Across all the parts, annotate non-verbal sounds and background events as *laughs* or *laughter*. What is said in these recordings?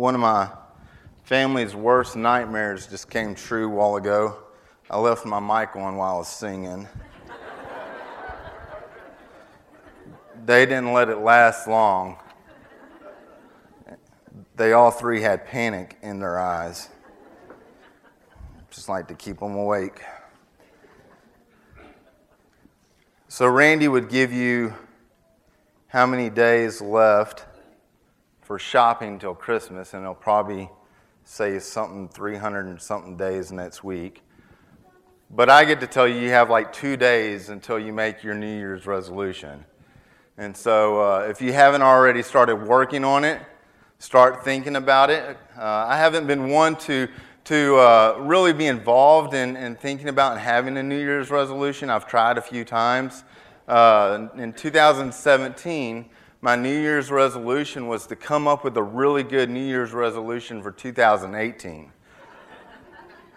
one of my family's worst nightmares just came true a while ago. I left my mic on while I was singing. they didn't let it last long. They all three had panic in their eyes. Just like to keep them awake. So, Randy would give you how many days left for shopping till Christmas, and he'll probably say something 300 and something days next week. But I get to tell you, you have like two days until you make your New Year's resolution. And so, uh, if you haven't already started working on it, start thinking about it. Uh, I haven't been one to, to uh, really be involved in, in thinking about and having a New Year's resolution. I've tried a few times. Uh, in 2017, my New Year's resolution was to come up with a really good New Year's resolution for 2018.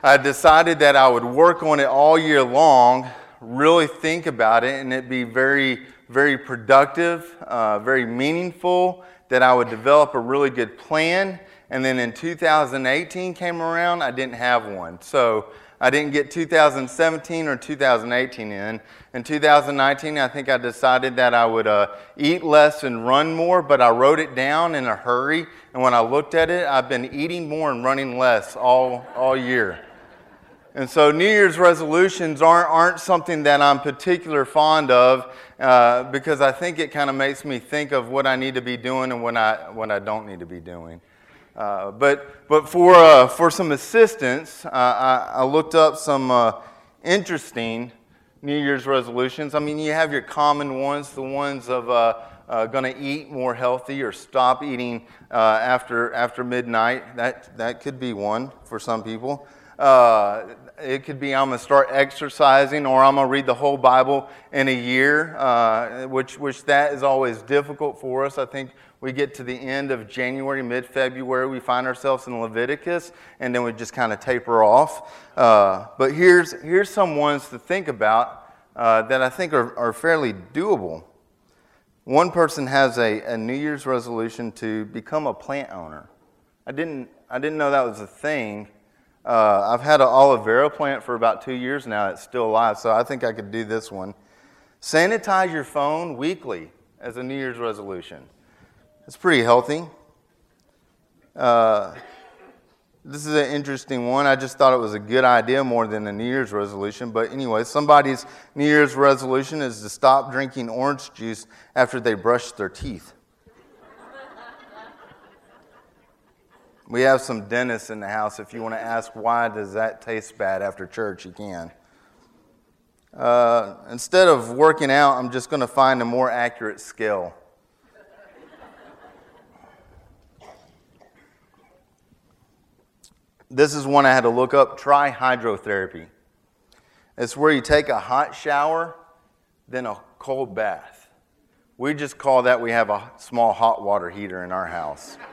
I decided that I would work on it all year long, really think about it, and it be very, very productive, uh, very meaningful, that I would develop a really good plan. And then in 2018 came around, I didn't have one. So I didn't get 2017 or 2018 in. In 2019, I think I decided that I would uh, eat less and run more, but I wrote it down in a hurry. And when I looked at it, I've been eating more and running less all, all year. And so New Year's resolutions aren't, aren't something that I'm particular fond of uh, because I think it kind of makes me think of what I need to be doing and what I, what I don't need to be doing. Uh, but, but for, uh, for some assistance, uh, I, I, looked up some uh, interesting New Year's resolutions. I mean, you have your common ones, the ones of uh, going to eat more healthy or stop eating after, after midnight. That, that could be one for some people. Uh, it could be I'm going to start exercising or I'm going to read the whole Bible in a year, uh, which, which that is always difficult for us. I think we get to the end of January, mid February, we find ourselves in Leviticus, and then we just kind of taper off. Uh, but here's, here's some ones to think about uh, that I think are, are fairly doable. One person has a, a New Year's resolution to become a plant owner. I didn't, I didn't know that was a thing uh, I've had an aloe vera plant for about two years now. It's still alive, so I think I could do this one. Sanitize your phone weekly as a New Year's resolution. It's pretty healthy. Uh, this is an interesting one. I just thought it was a good idea more than a New Year's resolution. But anyway, somebody's New Year's resolution is to stop drinking orange juice after they brush their teeth. We have some dentists in the house. If you want to ask why does that taste bad after church, you can. Uh, instead of working out, I'm just going to find a more accurate scale. This is one I had to look up. Try hydrotherapy. It's where you take a hot shower, then a cold bath. We just call that we have a small hot water heater in our house. *laughs*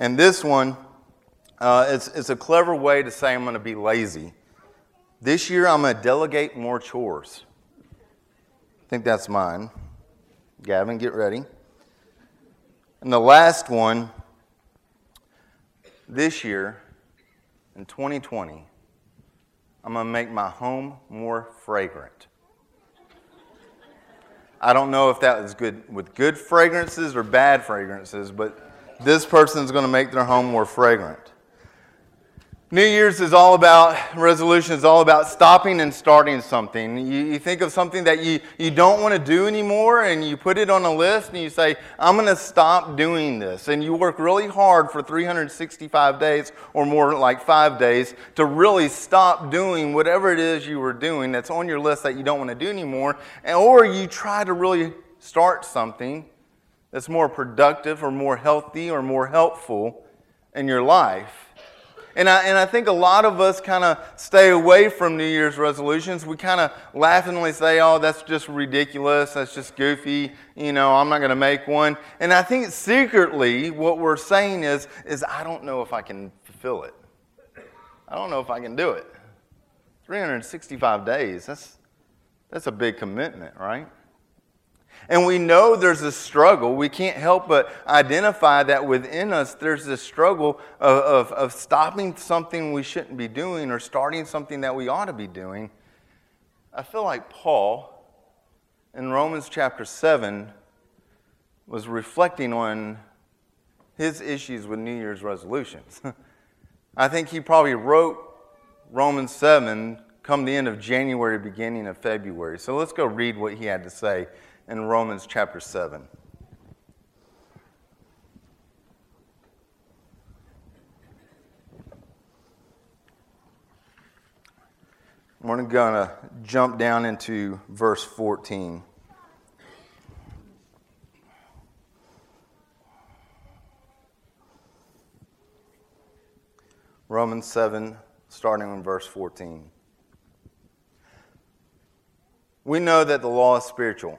And this one, uh, it's, it's a clever way to say I'm going to be lazy. This year, I'm going to delegate more chores. I think that's mine. Gavin, get ready. And the last one, this year, in 2020, I'm going to make my home more fragrant. I don't know if that is good with good fragrances or bad fragrances, but this person is going to make their home more fragrant. New Year's is all about, resolution is all about stopping and starting something. You, you, think of something that you, you don't want to do anymore and you put it on a list and you say, I'm going to stop doing this. And you work really hard for 365 days or more like five days to really stop doing whatever it is you were doing that's on your list that you don't want to do anymore. And, or you try to really start something that's more productive or more healthy or more helpful in your life. And I, and I think a lot of us kind of stay away from New Year's resolutions. We kind of laughingly say, oh, that's just ridiculous. That's just goofy. You know, I'm not going to make one. And I think secretly what we're saying is, is I don't know if I can fulfill it. I don't know if I can do it. 365 days, that's, that's a big commitment, right? And we know there's a struggle. We can't help but identify that within us there's this struggle of, of, of, stopping something we shouldn't be doing or starting something that we ought to be doing. I feel like Paul in Romans chapter 7 was reflecting on his issues with New Year's resolutions. *laughs* I think he probably wrote Romans 7 come the end of January, beginning of February. So let's go read what he had to say in Romans chapter 7. We're going to jump down into verse 14. Romans 7, starting in verse 14. We know that the law is spiritual,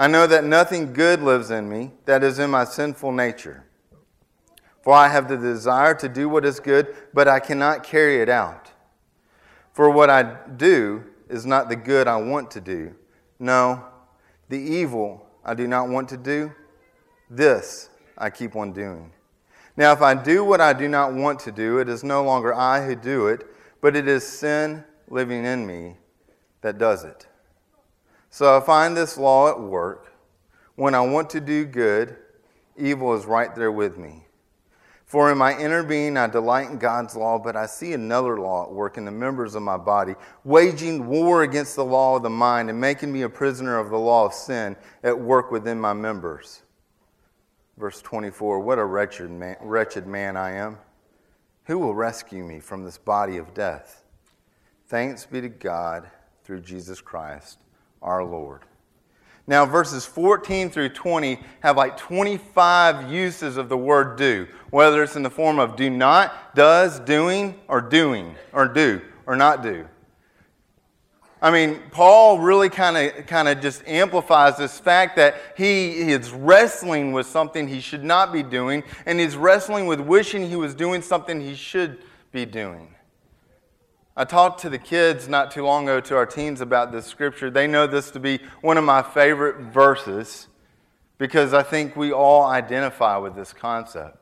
I know that nothing good lives in me, that is in my sinful nature. For I have the desire to do what is good, but I cannot carry it out. For what I do is not the good I want to do. No, the evil I do not want to do, this I keep on doing. Now, if I do what I do not want to do, it is no longer I who do it, but it is sin living in me that does it. So I find this law at work. When I want to do good, evil is right there with me. For in my inner being I delight in God's law, but I see another law at work in the members of my body, waging war against the law of the mind and making me a prisoner of the law of sin at work within my members. Verse 24 What a wretched man, wretched man I am. Who will rescue me from this body of death? Thanks be to God through Jesus Christ our Lord. Now, verses 14 through 20 have like 25 uses of the word do, whether it's in the form of do not, does, doing, or doing, or do, or not do. I mean, Paul really kind of kind of just amplifies this fact that he is wrestling with something he should not be doing, and he's wrestling with wishing he was doing something he should be doing. I talked to the kids not too long ago, to our teens, about this scripture. They know this to be one of my favorite verses because I think we all identify with this concept.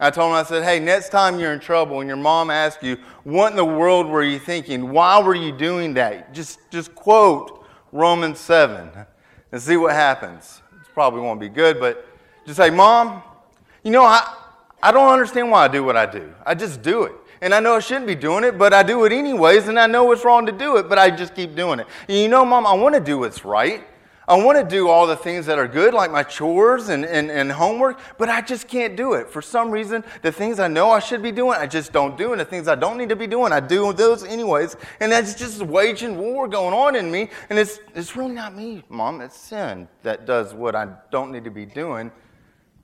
I told them, I said, hey, next time you're in trouble and your mom asks you, what in the world were you thinking? Why were you doing that? Just, just quote Romans 7 and see what happens. It probably won't be good, but just say, Mom, you know, I, I don't understand why I do what I do. I just do it and I know I shouldn't be doing it, but I do it anyways, and I know it's wrong to do it, but I just keep doing it. And you know, Mom, I want to do what's right. I want to do all the things that are good, like my chores and, and, and homework, but I just can't do it. For some reason, the things I know I should be doing, I just don't do. And the things I don't need to be doing, I do those anyways. And that's just waging war going on in me. And it's, it's really not me, Mom. It's sin that does what I don't need to be doing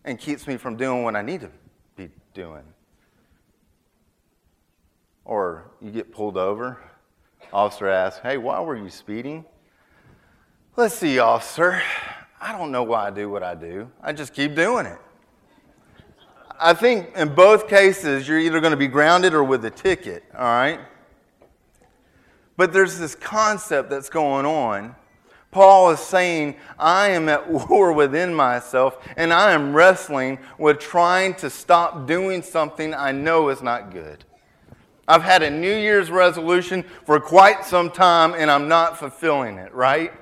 and keeps me from doing what I need to be doing. Or you get pulled over, officer asks, Hey, why were you speeding? Let's see, officer. I don't know why I do what I do. I just keep doing it. I think in both cases, you're either going to be grounded or with a ticket, all right? But there's this concept that's going on. Paul is saying, I am at *laughs* war within myself and I am wrestling with trying to stop doing something I know is not good. I've had a New Year's resolution for quite some time and I'm not fulfilling it, right?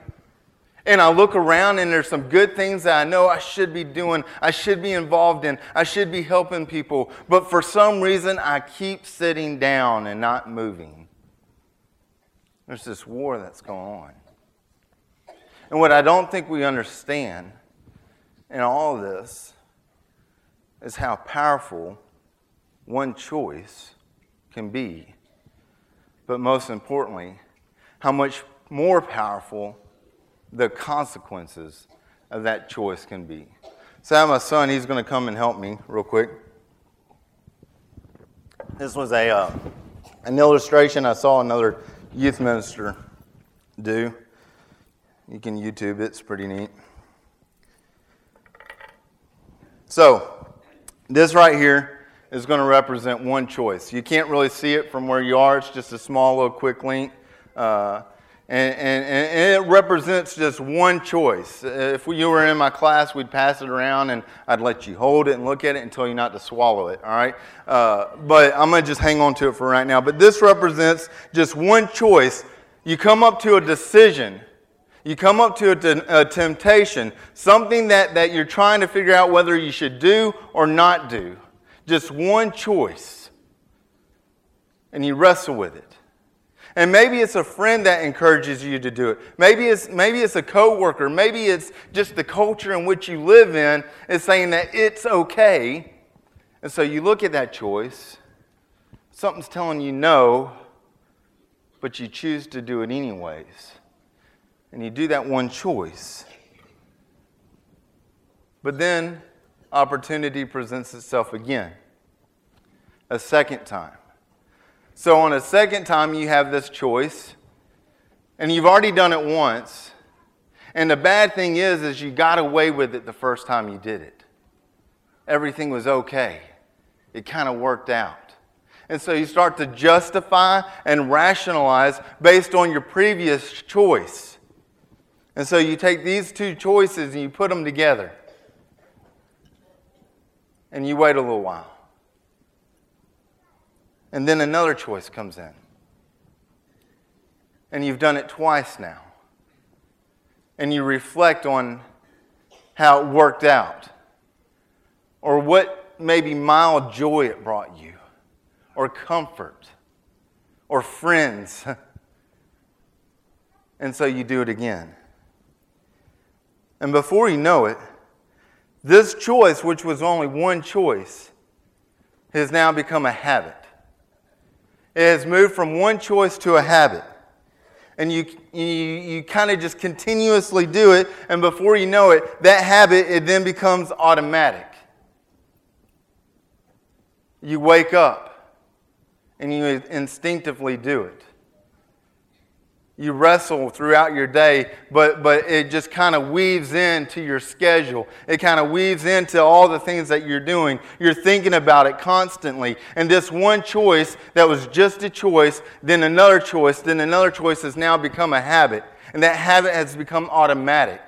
And I look around and there's some good things that I know I should be doing, I should be involved in, I should be helping people. But for some reason, I keep sitting down and not moving. There's this war that's going on. And what I don't think we understand in all this is how powerful one choice can be, but most importantly, how much more powerful the consequences of that choice can be. So I have my son, he's going to come and help me real quick. This was a, uh, an illustration I saw another youth minister do. You can YouTube it, it's pretty neat. So, this right here is going to represent one choice. You can't really see it from where you are, it's just a small little quick link. Uh, and, and, and, it represents just one choice. If you were in my class, we'd pass it around and I'd let you hold it and look at it and tell you not to swallow it, all right? Uh, but I'm going to just hang on to it for right now. But this represents just one choice. You come up to a decision, you come up to a, a temptation, something that, that you're trying to figure out whether you should do or not do. Just one choice. And you wrestle with it. And maybe it's a friend that encourages you to do it. Maybe it's, maybe it's a coworker. Maybe it's just the culture in which you live in is saying that it's okay. And so you look at that choice, something's telling you no, but you choose to do it anyways. And you do that one choice. But then opportunity presents itself again, a second time. So, on a second time, you have this choice, and you've already done it once. And the bad thing is, is you got away with it the first time you did it. Everything was okay. It kind of worked out. And so you start to justify and rationalize based on your previous choice. And so you take these two choices and you put them together. And you wait a little while. And then another choice comes in. And you've done it twice now. And you reflect on how it worked out, or what maybe mild joy it brought you, or comfort, or friends. *laughs* and so you do it again. And before you know it, this choice, which was only one choice, has now become a habit. It has moved from one choice to a habit. And you, you, you kind of just continuously do it, and before you know it, that habit, it then becomes automatic. You wake up and you instinctively do it you wrestle throughout your day, but, but it just kind of weaves into your schedule. It kind of weaves into all the things that you're doing. You're thinking about it constantly. And this one choice that was just a choice, then another choice, then another choice has now become a habit. And that habit has become automatic.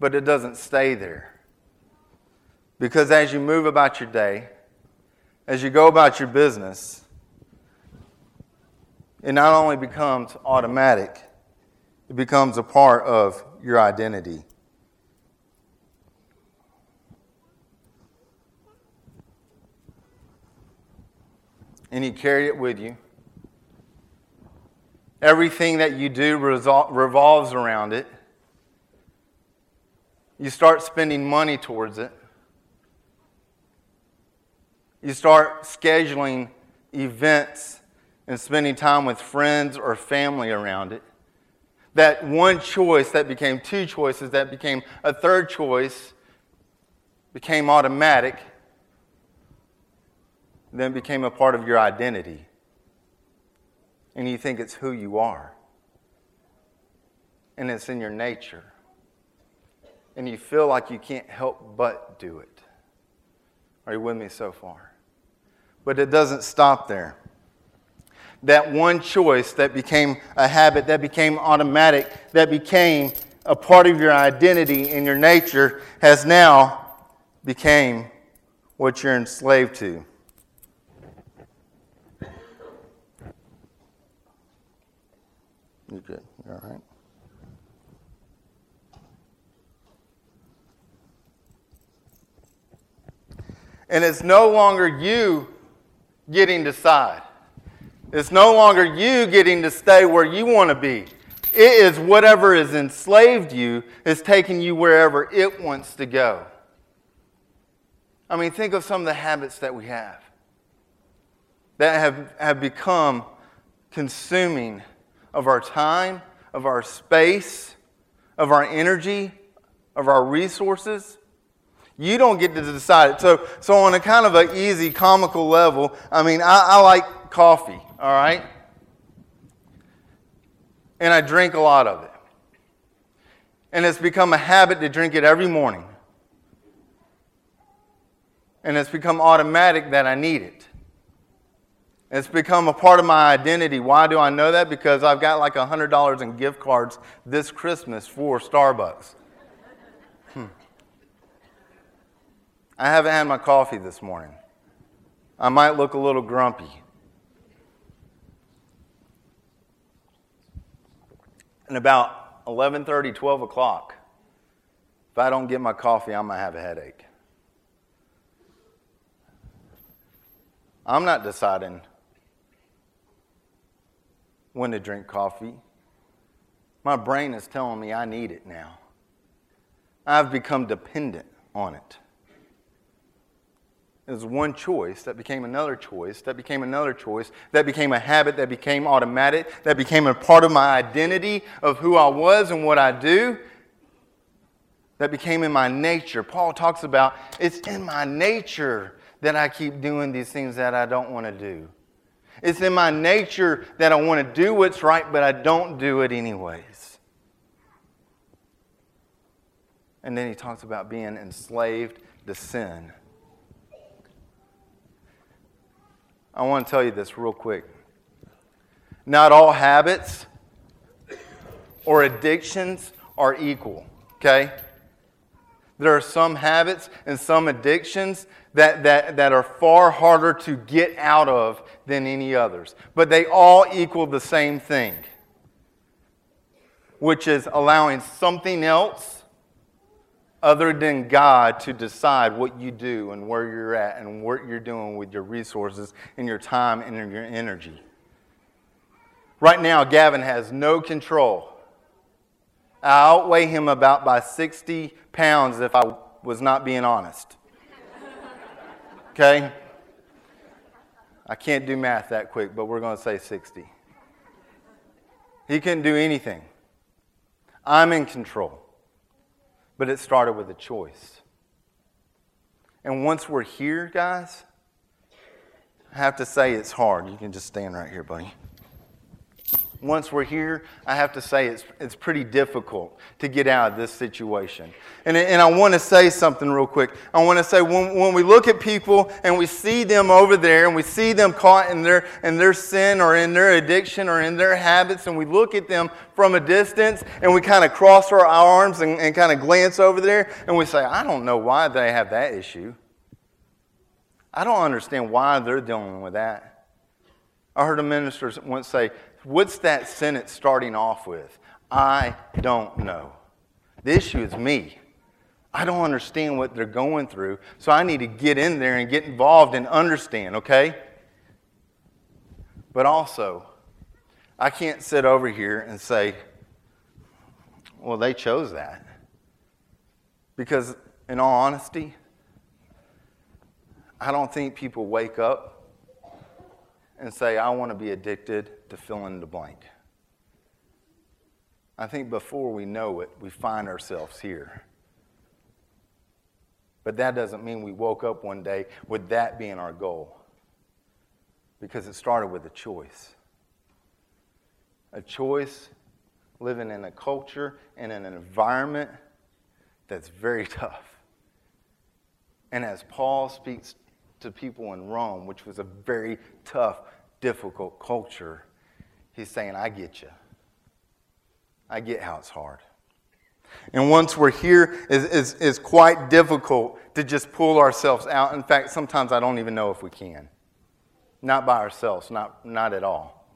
But it doesn't stay there. Because as you move about your day, as you go about your business, it not only becomes automatic, it becomes a part of your identity. And you carry it with you. Everything that you do revolves around it. You start spending money towards it. You start scheduling events and spending time with friends or family around it. That one choice that became two choices, that became a third choice, became automatic, then became a part of your identity. And you think it's who you are. And it's in your nature. And you feel like you can't help but do it. Are you with me so far? But it doesn't stop there that one choice that became a habit, that became automatic, that became a part of your identity and your nature has now became what you're enslaved to. You're good? You're all right? And it's no longer you getting to decide. It's no longer you getting to stay where you want to be. It is whatever has enslaved you is taking you wherever it wants to go. I mean, think of some of the habits that we have that have, have become consuming of our time, of our space, of our energy, of our resources, you don't get to decide it. So, so on a kind of an easy, comical level, I mean, I, I like coffee, all right? And I drink a lot of it. And it's become a habit to drink it every morning. And it's become automatic that I need it. It's become a part of my identity. Why do I know that? Because I've got like $100 in gift cards this Christmas for Starbucks. Hmm. I haven't had my coffee this morning. I might look a little grumpy. And about 11:30, 12 o'clock, if I don't get my coffee, I'm gonna have a headache. I'm not deciding when to drink coffee. My brain is telling me I need it now. I've become dependent on it. It was one choice that became another choice, that became another choice, that became a habit, that became automatic, that became a part of my identity of who I was and what I do, that became in my nature. Paul talks about it's in my nature that I keep doing these things that I don't want to do. It's in my nature that I want to do what's right, but I don't do it anyways. And then he talks about being enslaved to sin. I want to tell you this real quick. Not all habits or addictions are equal, okay? There are some habits and some addictions that, that, that are far harder to get out of than any others. But they all equal the same thing, which is allowing something else other than God to decide what you do and where you're at and what you're doing with your resources and your time and your energy. Right now, Gavin has no control. I outweigh him about by 60 pounds if I was not being honest. Okay? I can't do math that quick, but we're going to say 60. He couldn't do anything. I'm in control. But it started with a choice. And once we're here, guys, I have to say it's hard. You can just stand right here, buddy once we're here, I have to say it's, it's pretty difficult to get out of this situation. And, and I want to say something real quick. I want to say when, when we look at people and we see them over there and we see them caught in their, in their sin or in their addiction or in their habits, and we look at them from a distance and we kind of cross our arms and, and kind of glance over there and we say, I don't know why they have that issue. I don't understand why they're dealing with that. I heard a minister once say, What's that sentence starting off with? I don't know. The issue is me. I don't understand what they're going through, so I need to get in there and get involved and understand, okay? But also, I can't sit over here and say, well, they chose that. Because, in all honesty, I don't think people wake up and say, I want to be addicted to fill in the blank. I think before we know it, we find ourselves here. But that doesn't mean we woke up one day with that being our goal. Because it started with a choice. A choice living in a culture and in an environment that's very *laughs* tough. And as Paul speaks to people in Rome, which was a very tough, difficult culture, he's saying, I get you. I get how it's hard. And once we're here, it's, quite difficult to just pull ourselves out. In fact, sometimes I don't even know if we can. Not by ourselves, not, not at all.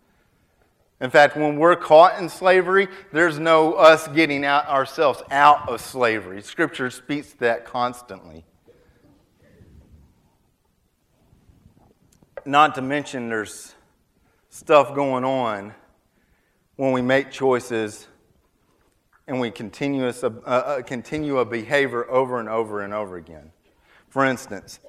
In fact, when we're caught in slavery, there's no us getting out ourselves out of slavery. Scripture speaks that constantly. Not to mention, there's stuff going on when we make choices and we continuous, uh, uh, continue a behavior over and over and over again. For instance,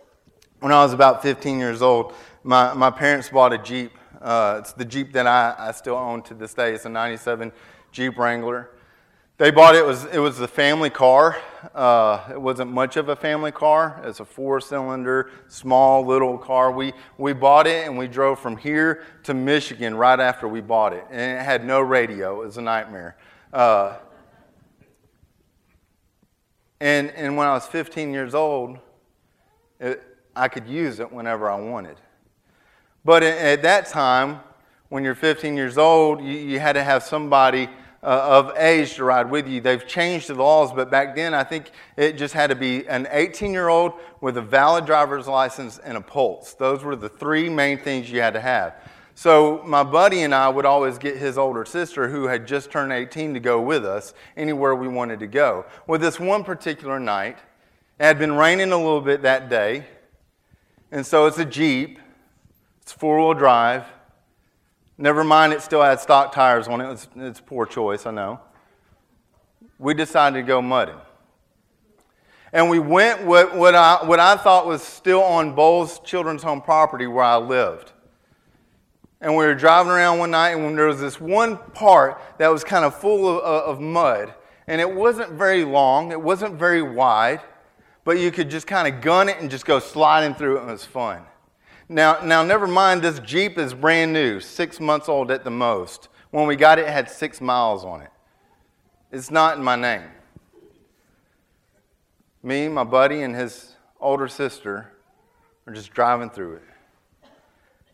when I was about 15 years old, my, my parents bought a Jeep. Uh, it's the Jeep that I, I still own to this day. It's a 97 Jeep Wrangler. They bought it, it was it was the family car. Uh, it wasn't much of a family car. It's a four-cylinder, small little car. We we bought it and we drove from here to Michigan right after we bought it, and it had no radio. It was a nightmare. Uh, and and when I was 15 years old, it, I could use it whenever I wanted. But at that time, when you're 15 years old, you, you had to have somebody Uh, of age to ride with you. They've changed the laws, but back then I think it just had to be an 18 year old with a valid driver's license and a pulse. Those were the three main things you had to have. So my buddy and I would always get his older sister, who had just turned 18, to go with us anywhere we wanted to go. Well, this one particular night, it had been raining a little bit that day, and so it's a Jeep, it's four wheel drive. Never mind, it still had stock tires on it. It's, it's poor choice, I know. We decided to go mudding. And we went what, what, I, what I thought was still on Boles Children's Home property where I lived. And we were driving around one night, and there was this one part that was kind of full of, uh, of mud. And it wasn't very long, it wasn't very wide, but you could just kind of gun it and just go sliding through it, and it was fun. Now, now, never mind, this Jeep is brand new, six months old at the most. When we got it, it had six miles on it. It's not in my name. Me, my buddy, and his older sister are just driving through it.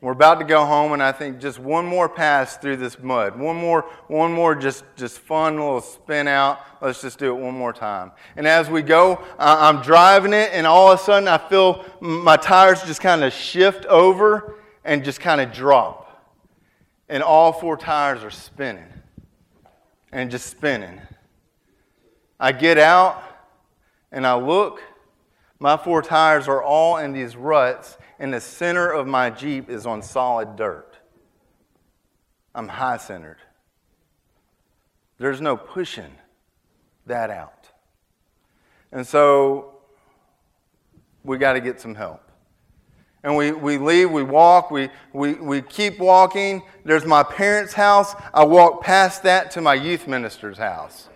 We're about to go home, and I think just one more pass through this mud, one more, one more just, just fun little spin out. Let's just do it one more time. And as we go, I'm driving it, and all of a sudden I feel my tires just kind of shift over and just kind of drop. And all four tires are spinning and just spinning. I get out and I look. My four tires are all in these ruts, and the center of my Jeep is on solid dirt. I'm high centered. There's no pushing that out. And so we got to get some help. And we, we leave, we walk, we, we, we keep walking. There's my parents' house. I walk past that to my youth minister's house.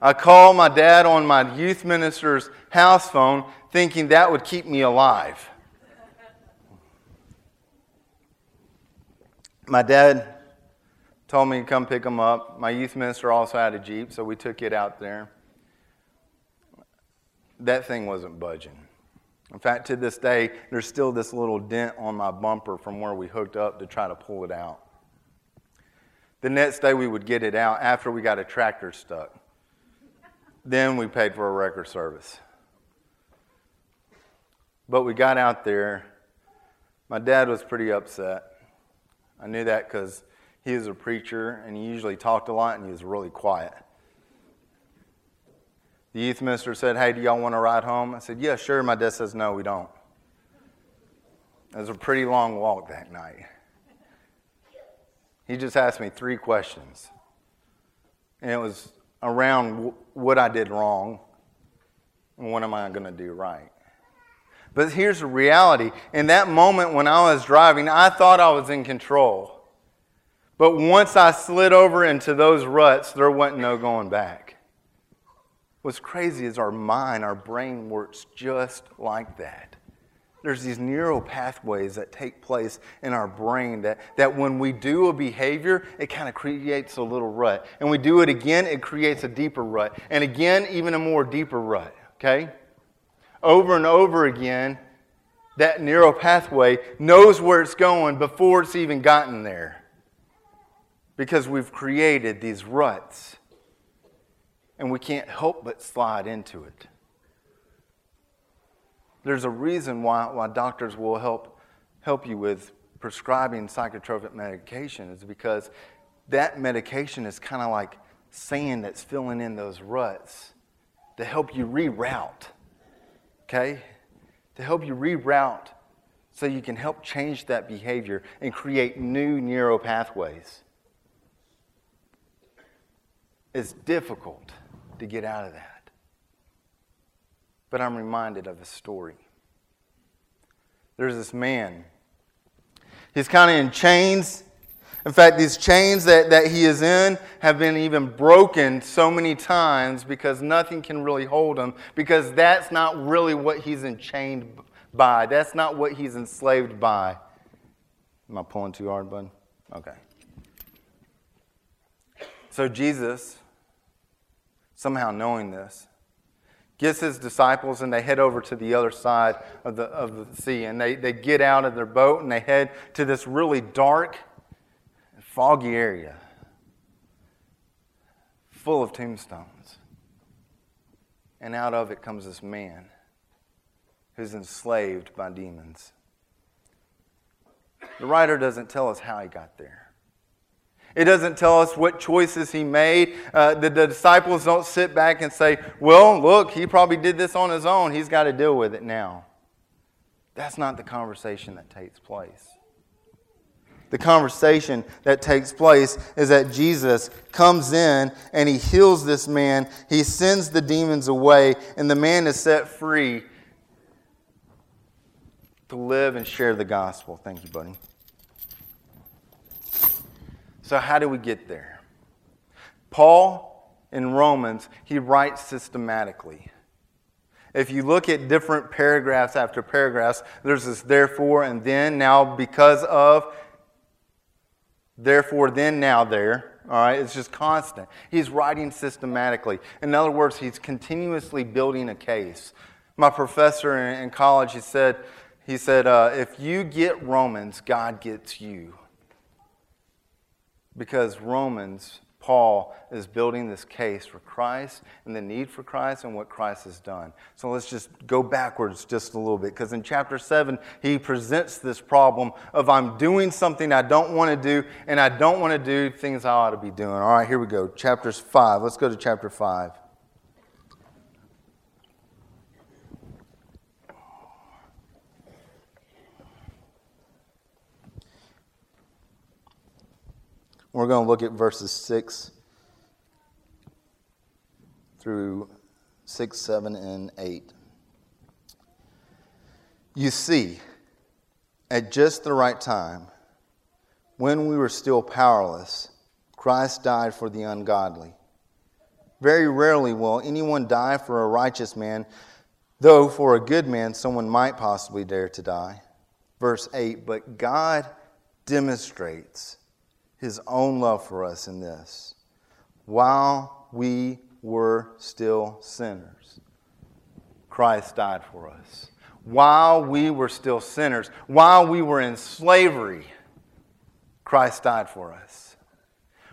I call my dad on my youth minister's house phone thinking that would keep me alive. My dad told me to come pick him up. My youth minister also had a Jeep, so we took it out there. That thing wasn't budging. In fact, to this day, there's still this little dent on my bumper from where we hooked up to try to pull it out. The next day, we would get it out after we got a tractor stuck. Then we paid for a record service. But we got out there. My dad was pretty upset. I knew that because he was a preacher and he usually talked a lot and he was really quiet. The youth minister said, Hey, do y'all want to ride home? I said, Yeah, sure. My dad says, No, we don't. It was a pretty long walk that night. He just asked me three questions. And it was around what I did wrong and what am I going to do right. But here's the reality. In that moment when I was driving, I thought I was in control. But once I slid over into those ruts, there wasn't no going back. What's crazy is our mind, our brain works just like that. There's these neural pathways that take place in our brain that, that when we do a behavior, it kind of creates a little rut. And we do it again, it creates a deeper rut. And again, even a more deeper rut. Okay? over and over again, that neural pathway knows where it's going before it's even gotten there. Because we've created these ruts. And we can't help but slide into it. There's a reason why, why doctors will help, help you with prescribing psychotropic medication, is because that medication is kind of like sand that's filling in those ruts to help you reroute okay? To help you reroute so you can help change that behavior and create new neural pathways. It's difficult to get out of that. But I'm reminded of a story. There's this man. He's kind of in chains. In fact, these chains that, that he is in have been even broken so many times because nothing can really hold him, because that's not really what he's enchained by. That's not what he's enslaved by. Am I pulling too hard, bud? Okay. So Jesus, somehow knowing this, gets his disciples and they head over to the other side of the, of the sea. And they, they get out of their boat and they head to this really dark foggy area full of tombstones. And out of it comes this man who's enslaved by demons. The writer doesn't tell us how he got there. It doesn't tell us what choices he made. Uh, the, the disciples don't sit back and say, Well, look, he probably did this on his own. He's got to deal with it now. That's not the conversation that takes place the conversation that takes place is that Jesus comes in and he heals this man. He sends the demons away, and the man is set free to live and share the gospel. Thank you, buddy. So, how do we get there? Paul in Romans, he writes systematically. If you look at different paragraphs after paragraphs, there's this therefore and then, now because of, Therefore, then, now, there. All right, it's just constant. He's writing systematically. In other words, he's continuously building a case. My professor in college, he said, he said, uh, if you get Romans, God gets you. Because Romans Paul is building this case for Christ and the need for Christ and what Christ has done. So let's just go backwards just a little bit because in chapter 7, he presents this problem of I'm doing something I don't want to do and I don't want to do things I ought to be doing. All right, here we go. Chapters 5. Let's go to chapter 5. We're going to look at verses 6 through 6, 7, and 8. You see, at just the right time, when we were still powerless, Christ died for the ungodly. Very rarely will anyone die for a righteous man, though for a good man someone might possibly dare to die. Verse 8 But God demonstrates his own love for us in this. While we were still sinners, Christ died for us. While we were still sinners, while we were in slavery, Christ died for us.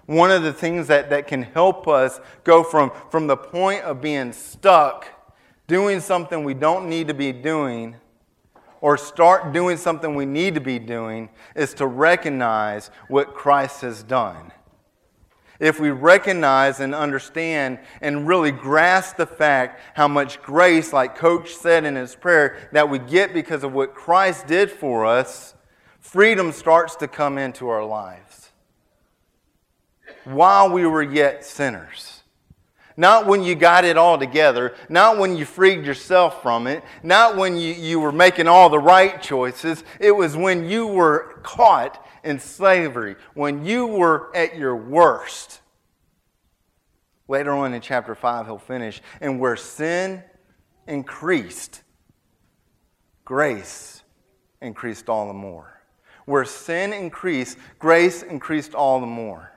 One of the things that, that can help us go from, from the point of being stuck, doing something we don't need to be doing, or start doing something we need to be doing is to recognize what Christ has done. If we recognize and understand and really grasp the fact how much grace, like Coach said in his prayer, that we get because of what Christ did for us, freedom starts to come into our lives. While we were yet sinners. Not when you got it all together, not when you freed yourself from it, not when you, you were making all the right choices. It was when you were caught in slavery, when you were at your worst. Later on in chapter 5, he'll finish, and where sin increased, grace increased all the more. Where sin increased, grace increased all the more.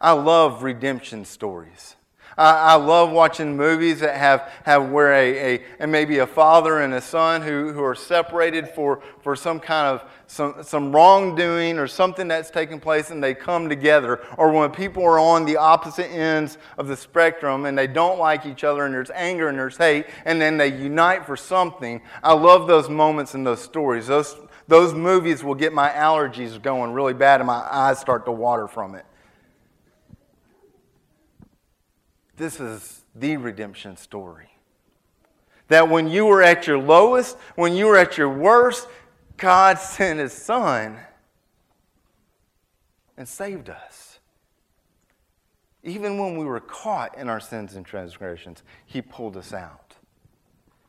I love redemption stories. I, I love watching movies that have, have where a, a and maybe a father and a son who, who are separated for, for some kind of some, some wrongdoing or something that's taken place and they come together. Or when people are on the opposite ends of the spectrum and they don't like each other and there's anger and there's hate and then they unite for something. I love those moments and those stories. Those, those movies will get my allergies going really bad and my eyes start to water from it. This is the redemption story. That when you were at your lowest, when you were at your worst, God *laughs* sent His Son and saved us. Even when we were caught in our sins and transgressions, He pulled us out.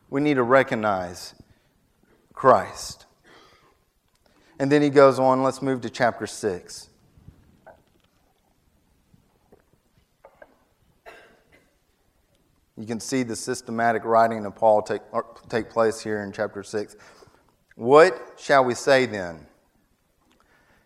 We need to recognize Christ. And then he goes on, let's move to chapter 6. You can see the systematic writing of Paul take, take place here in chapter 6. What shall we say then?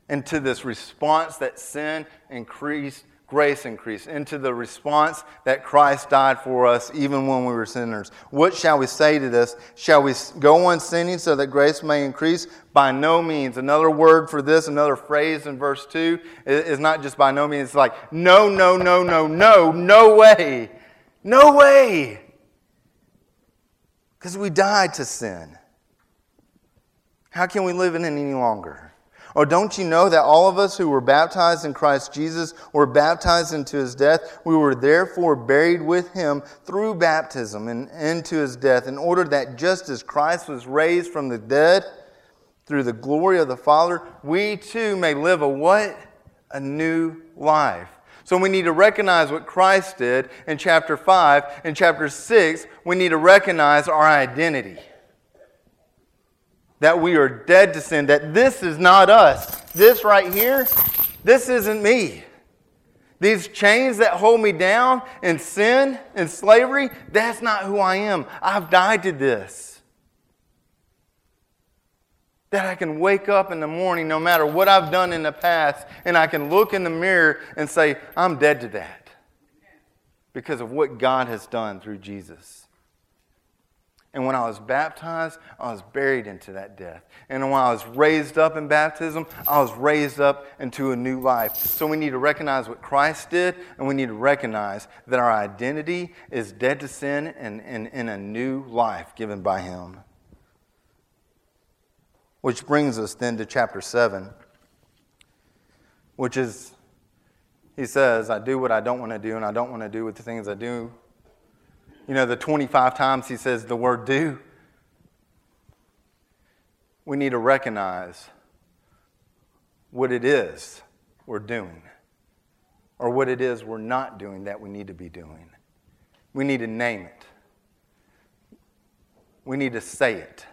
Into this response that sin increased grace increased. into the response that Christ died for us even when we were sinners. What shall we say to this? Shall we go on sinning so that grace may increase? By no means. Another word for this, another phrase in verse 2 is not just by no means, it's like, no, no, no, no, no, no way. No way. Because we died to sin. How can we live in it any longer? Or don't you know that all of us who were baptized in Christ Jesus were baptized into his death? We were therefore buried with him through baptism and into his death, in order that just as Christ was raised from the dead through the glory of the Father, we too may live a what? A new life. So we need to recognize what Christ did in chapter 5. In chapter 6, we need to recognize our identity that we are dead to sin, that this is not us. This right here, this isn't me. These chains that hold me down in sin and slavery, that's not who I am. I've died to this. That I can wake up in the morning, no matter what I've done in the past, and I can look in the mirror and say, I'm dead to that because of what God has done through Jesus. And when I was baptized, I was buried into that death. And when I was raised up in baptism, I was raised up into a new life. So we need to recognize what Christ did, and we need to recognize that our identity is dead to sin and in a new life given by Him. Which brings us then to chapter 7, which is, he says, I do what I don't want to do, and I don't want to do with the things I do you know, the 25 times he says the word do, we need to recognize what it is we're doing or what it is we're not doing that we need to be doing. We need to name it. We need to say it.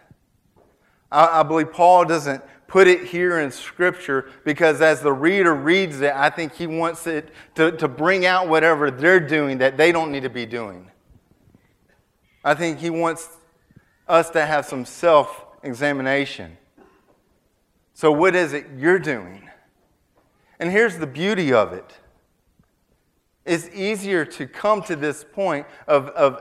I, I believe Paul doesn't put it here in Scripture because as the reader reads it, I think he wants it to, to bring out whatever they're doing that they don't need to be doing. I think he wants us to have some self examination. So, what is it you're doing? And here's the beauty of it it's easier to come to this point of, of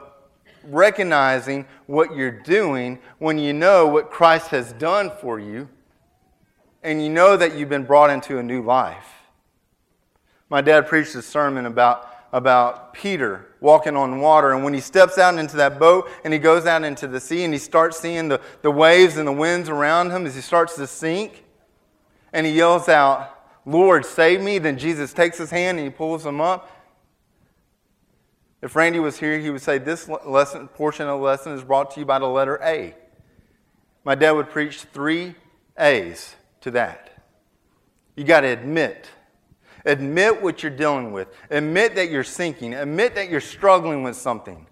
recognizing what you're doing when you know what Christ has done for you and you know that you've been brought into a new life. My dad preached a sermon about about Peter walking on water. And when he steps out into that boat and he goes out into the sea and he starts seeing the, the waves and the winds around him as he starts to sink, and he yells out, Lord, save me. Then Jesus takes his hand and he pulls him up. If Randy was here, he would say, This lesson, portion of the lesson is brought to you by the letter A. My dad would preach three A's to that. You got to admit Admit what you're dealing with. Admit that you're sinking. Admit that you're struggling with something.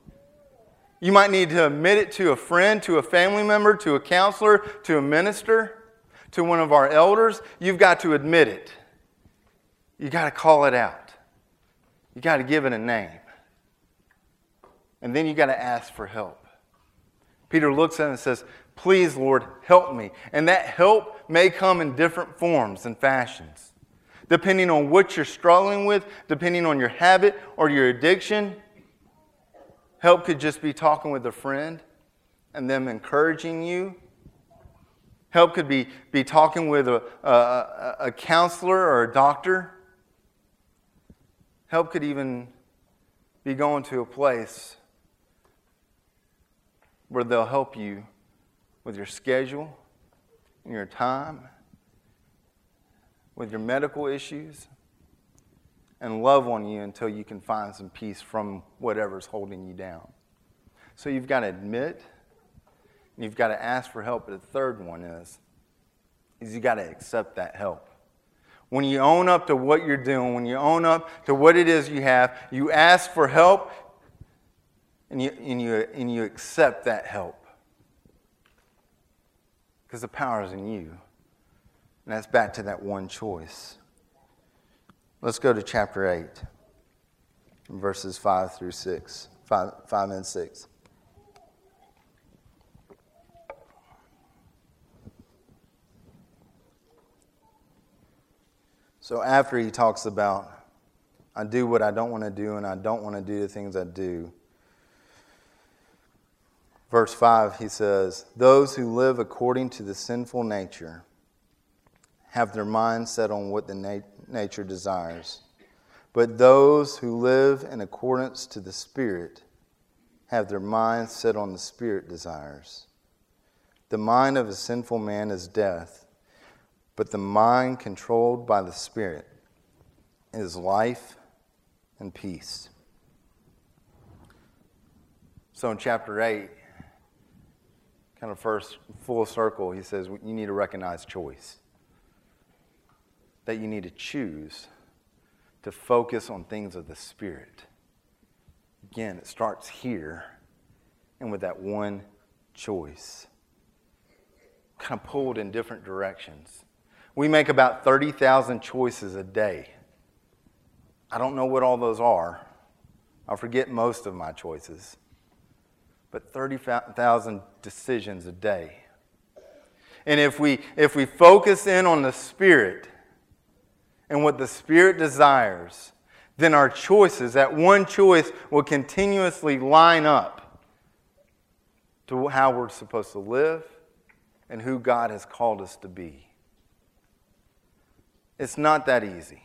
You might need to admit it to a friend, to a family member, to a counselor, to a minister, to one of our elders. You've got to admit it. You got to call it out. You got to give it a name. And then you got to ask for help. Peter looks at him and says, Please, Lord, help me. And that help may come in different forms and fashions depending on what you're struggling with, depending on your habit or your addiction. Help could just be talking with a friend and them encouraging you. Help could be, be talking with a, a, a counselor or a doctor. Help could even be going to a place where they'll help you with your schedule and your time with your medical issues and love on you until you can find some peace from whatever's holding you down. So you've got to admit, you've got to ask for help. But the third one is, is you got to accept that help. When you own up to what you're doing, when you own up to what it is you have, you ask for help and you, and you, and you accept that help. Because the power is in you. And that's back to that one choice. Let's go to chapter 8, verses 5 through 6, 5, 5 and 6. So after he talks about, I do what I don't want to do and I don't want to do the things I do. Verse 5, he says, Those who live according to the sinful nature have their mind set on what the nature desires. But those who live in accordance to the Spirit have their minds set on the Spirit desires. The mind of a sinful man is death, but the mind controlled by the Spirit is life and peace. So in chapter 8, kind of first full circle, he says you need to recognize choice that you need to choose to focus on things of the Spirit. Again, it starts here and with that one choice. Kind of pulled in different directions. We make about 30,000 choices a day. I don't know what all those are. I forget most of my choices. But 30,000 decisions a day. And if we, if we focus in on the Spirit, and what the Spirit desires, then our choices, that one choice, will continuously line up to how we're supposed to live and who God has called us to be. It's not that easy.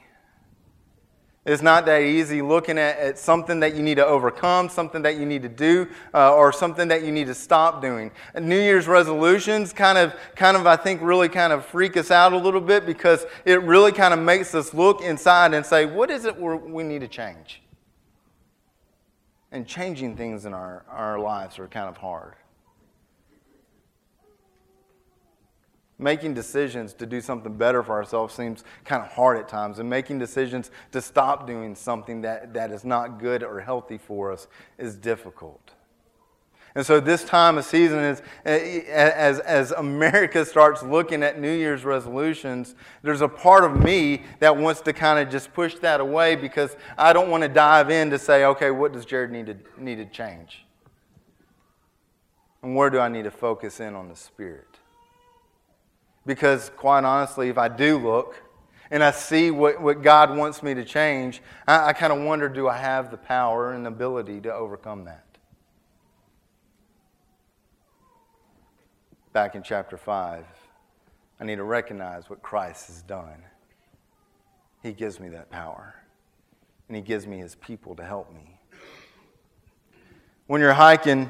It's not that easy looking at, at something that you need to overcome, something that you need to do, uh, or something that you need to stop doing. And New Year's resolutions kind of, kind of, I think, really kind of freak us out a little bit because it really kind of makes us look inside and say, what is it we need to change? And changing things in our, our lives are kind of hard. Making decisions to do something better for ourselves seems kind of hard at times, and making decisions to stop doing something that, that is not good or healthy for us is difficult. And so, this time of season is eh, eh, as, as America starts looking at New Year's resolutions, there's a part of me that wants to kind of just push that away because I don't want to dive in to say, okay, what does Jared need to, need to change? And where do I need to focus in on the Spirit? Because, quite honestly, if I do look and I see what, what God wants me to change, I, I kind of wonder do I have the power and ability to overcome that? Back in chapter 5, I need to recognize what Christ has done. He gives me that power, and He gives me His people to help me. When you're hiking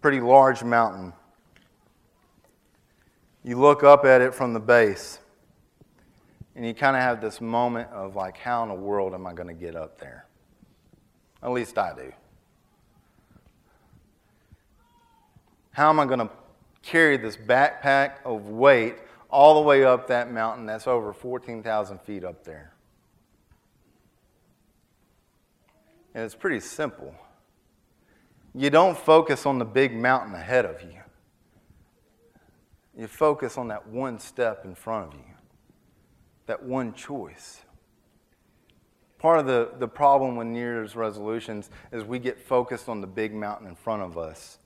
pretty large mountain, you look up at it from the base, and you kind of have this moment of like, how in the world am I going to get up there? At least I do. How am I going to carry this backpack of weight all the way up that mountain that's over 14,000 feet up there? And it's pretty simple. You don't focus on the big mountain ahead of you. You focus on that one step in front of you, that one choice. Part of the, the problem with New Year's resolutions is we get focused on the big mountain in front of us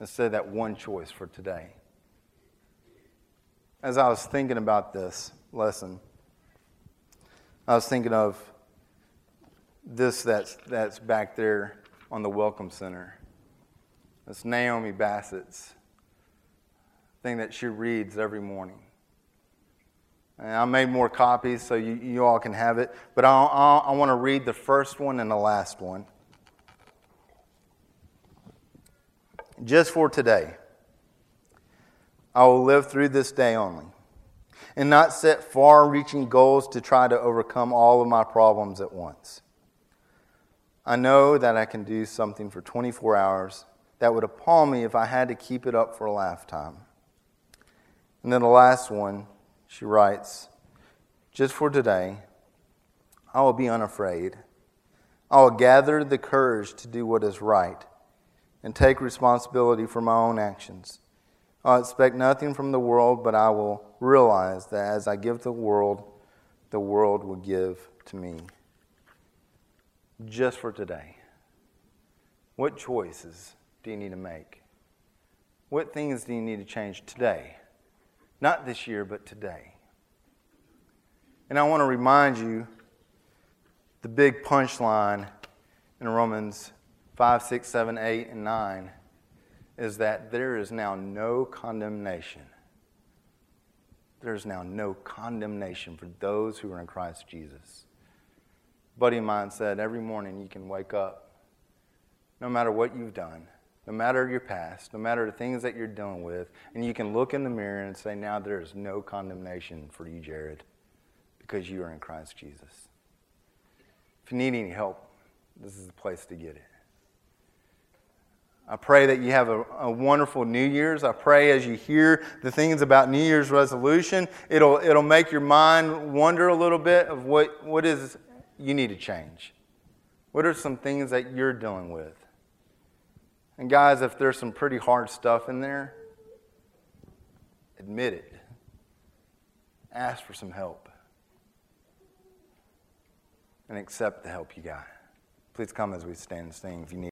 instead of that one choice for today. As I was thinking about this lesson, I was thinking of this that's, that's back there on the Welcome Center. It's Naomi Bassett's thing that she reads every morning. And I made more copies so you, you all can have it, but I, I, I want to read the first one and the last one. Just for today, I will live through this day only and not set far reaching goals to try to overcome all of my problems at once. I know that I can do something for 24 hours that would appall me if I had to keep it up for a lifetime. And then the last one, she writes, just for today, I will be unafraid. I will gather the courage to do what is right and take responsibility for my own actions. I'll expect nothing from the world, but I will realize that as I give to the world, the world will give to me. Just for today. What choices do you need to make? What things do you need to change today? Not this year, but today. And I want to remind you the big punchline in Romans 5, 6, 7, 8, and 9 is that there is now no condemnation. There is now no condemnation for those who are in Christ Jesus. A buddy of mine said every morning you can wake up, no matter what you've done, no matter your past, no matter the things that you're dealing with, and you can look in the mirror and say, Now there is no condemnation for you, Jared, because you are in Christ Jesus. If you need any help, this is the place to get it. I pray that you have a, a, wonderful New Year's. I pray as you hear the things about New Year's resolution, it'll, it'll make your mind wonder a little bit of what, what is you need to change. What are some things that you're dealing with? And guys, if there's some pretty hard stuff in there, admit it. Ask for some help. And accept the help you got. Please come as we stand and sing if you need.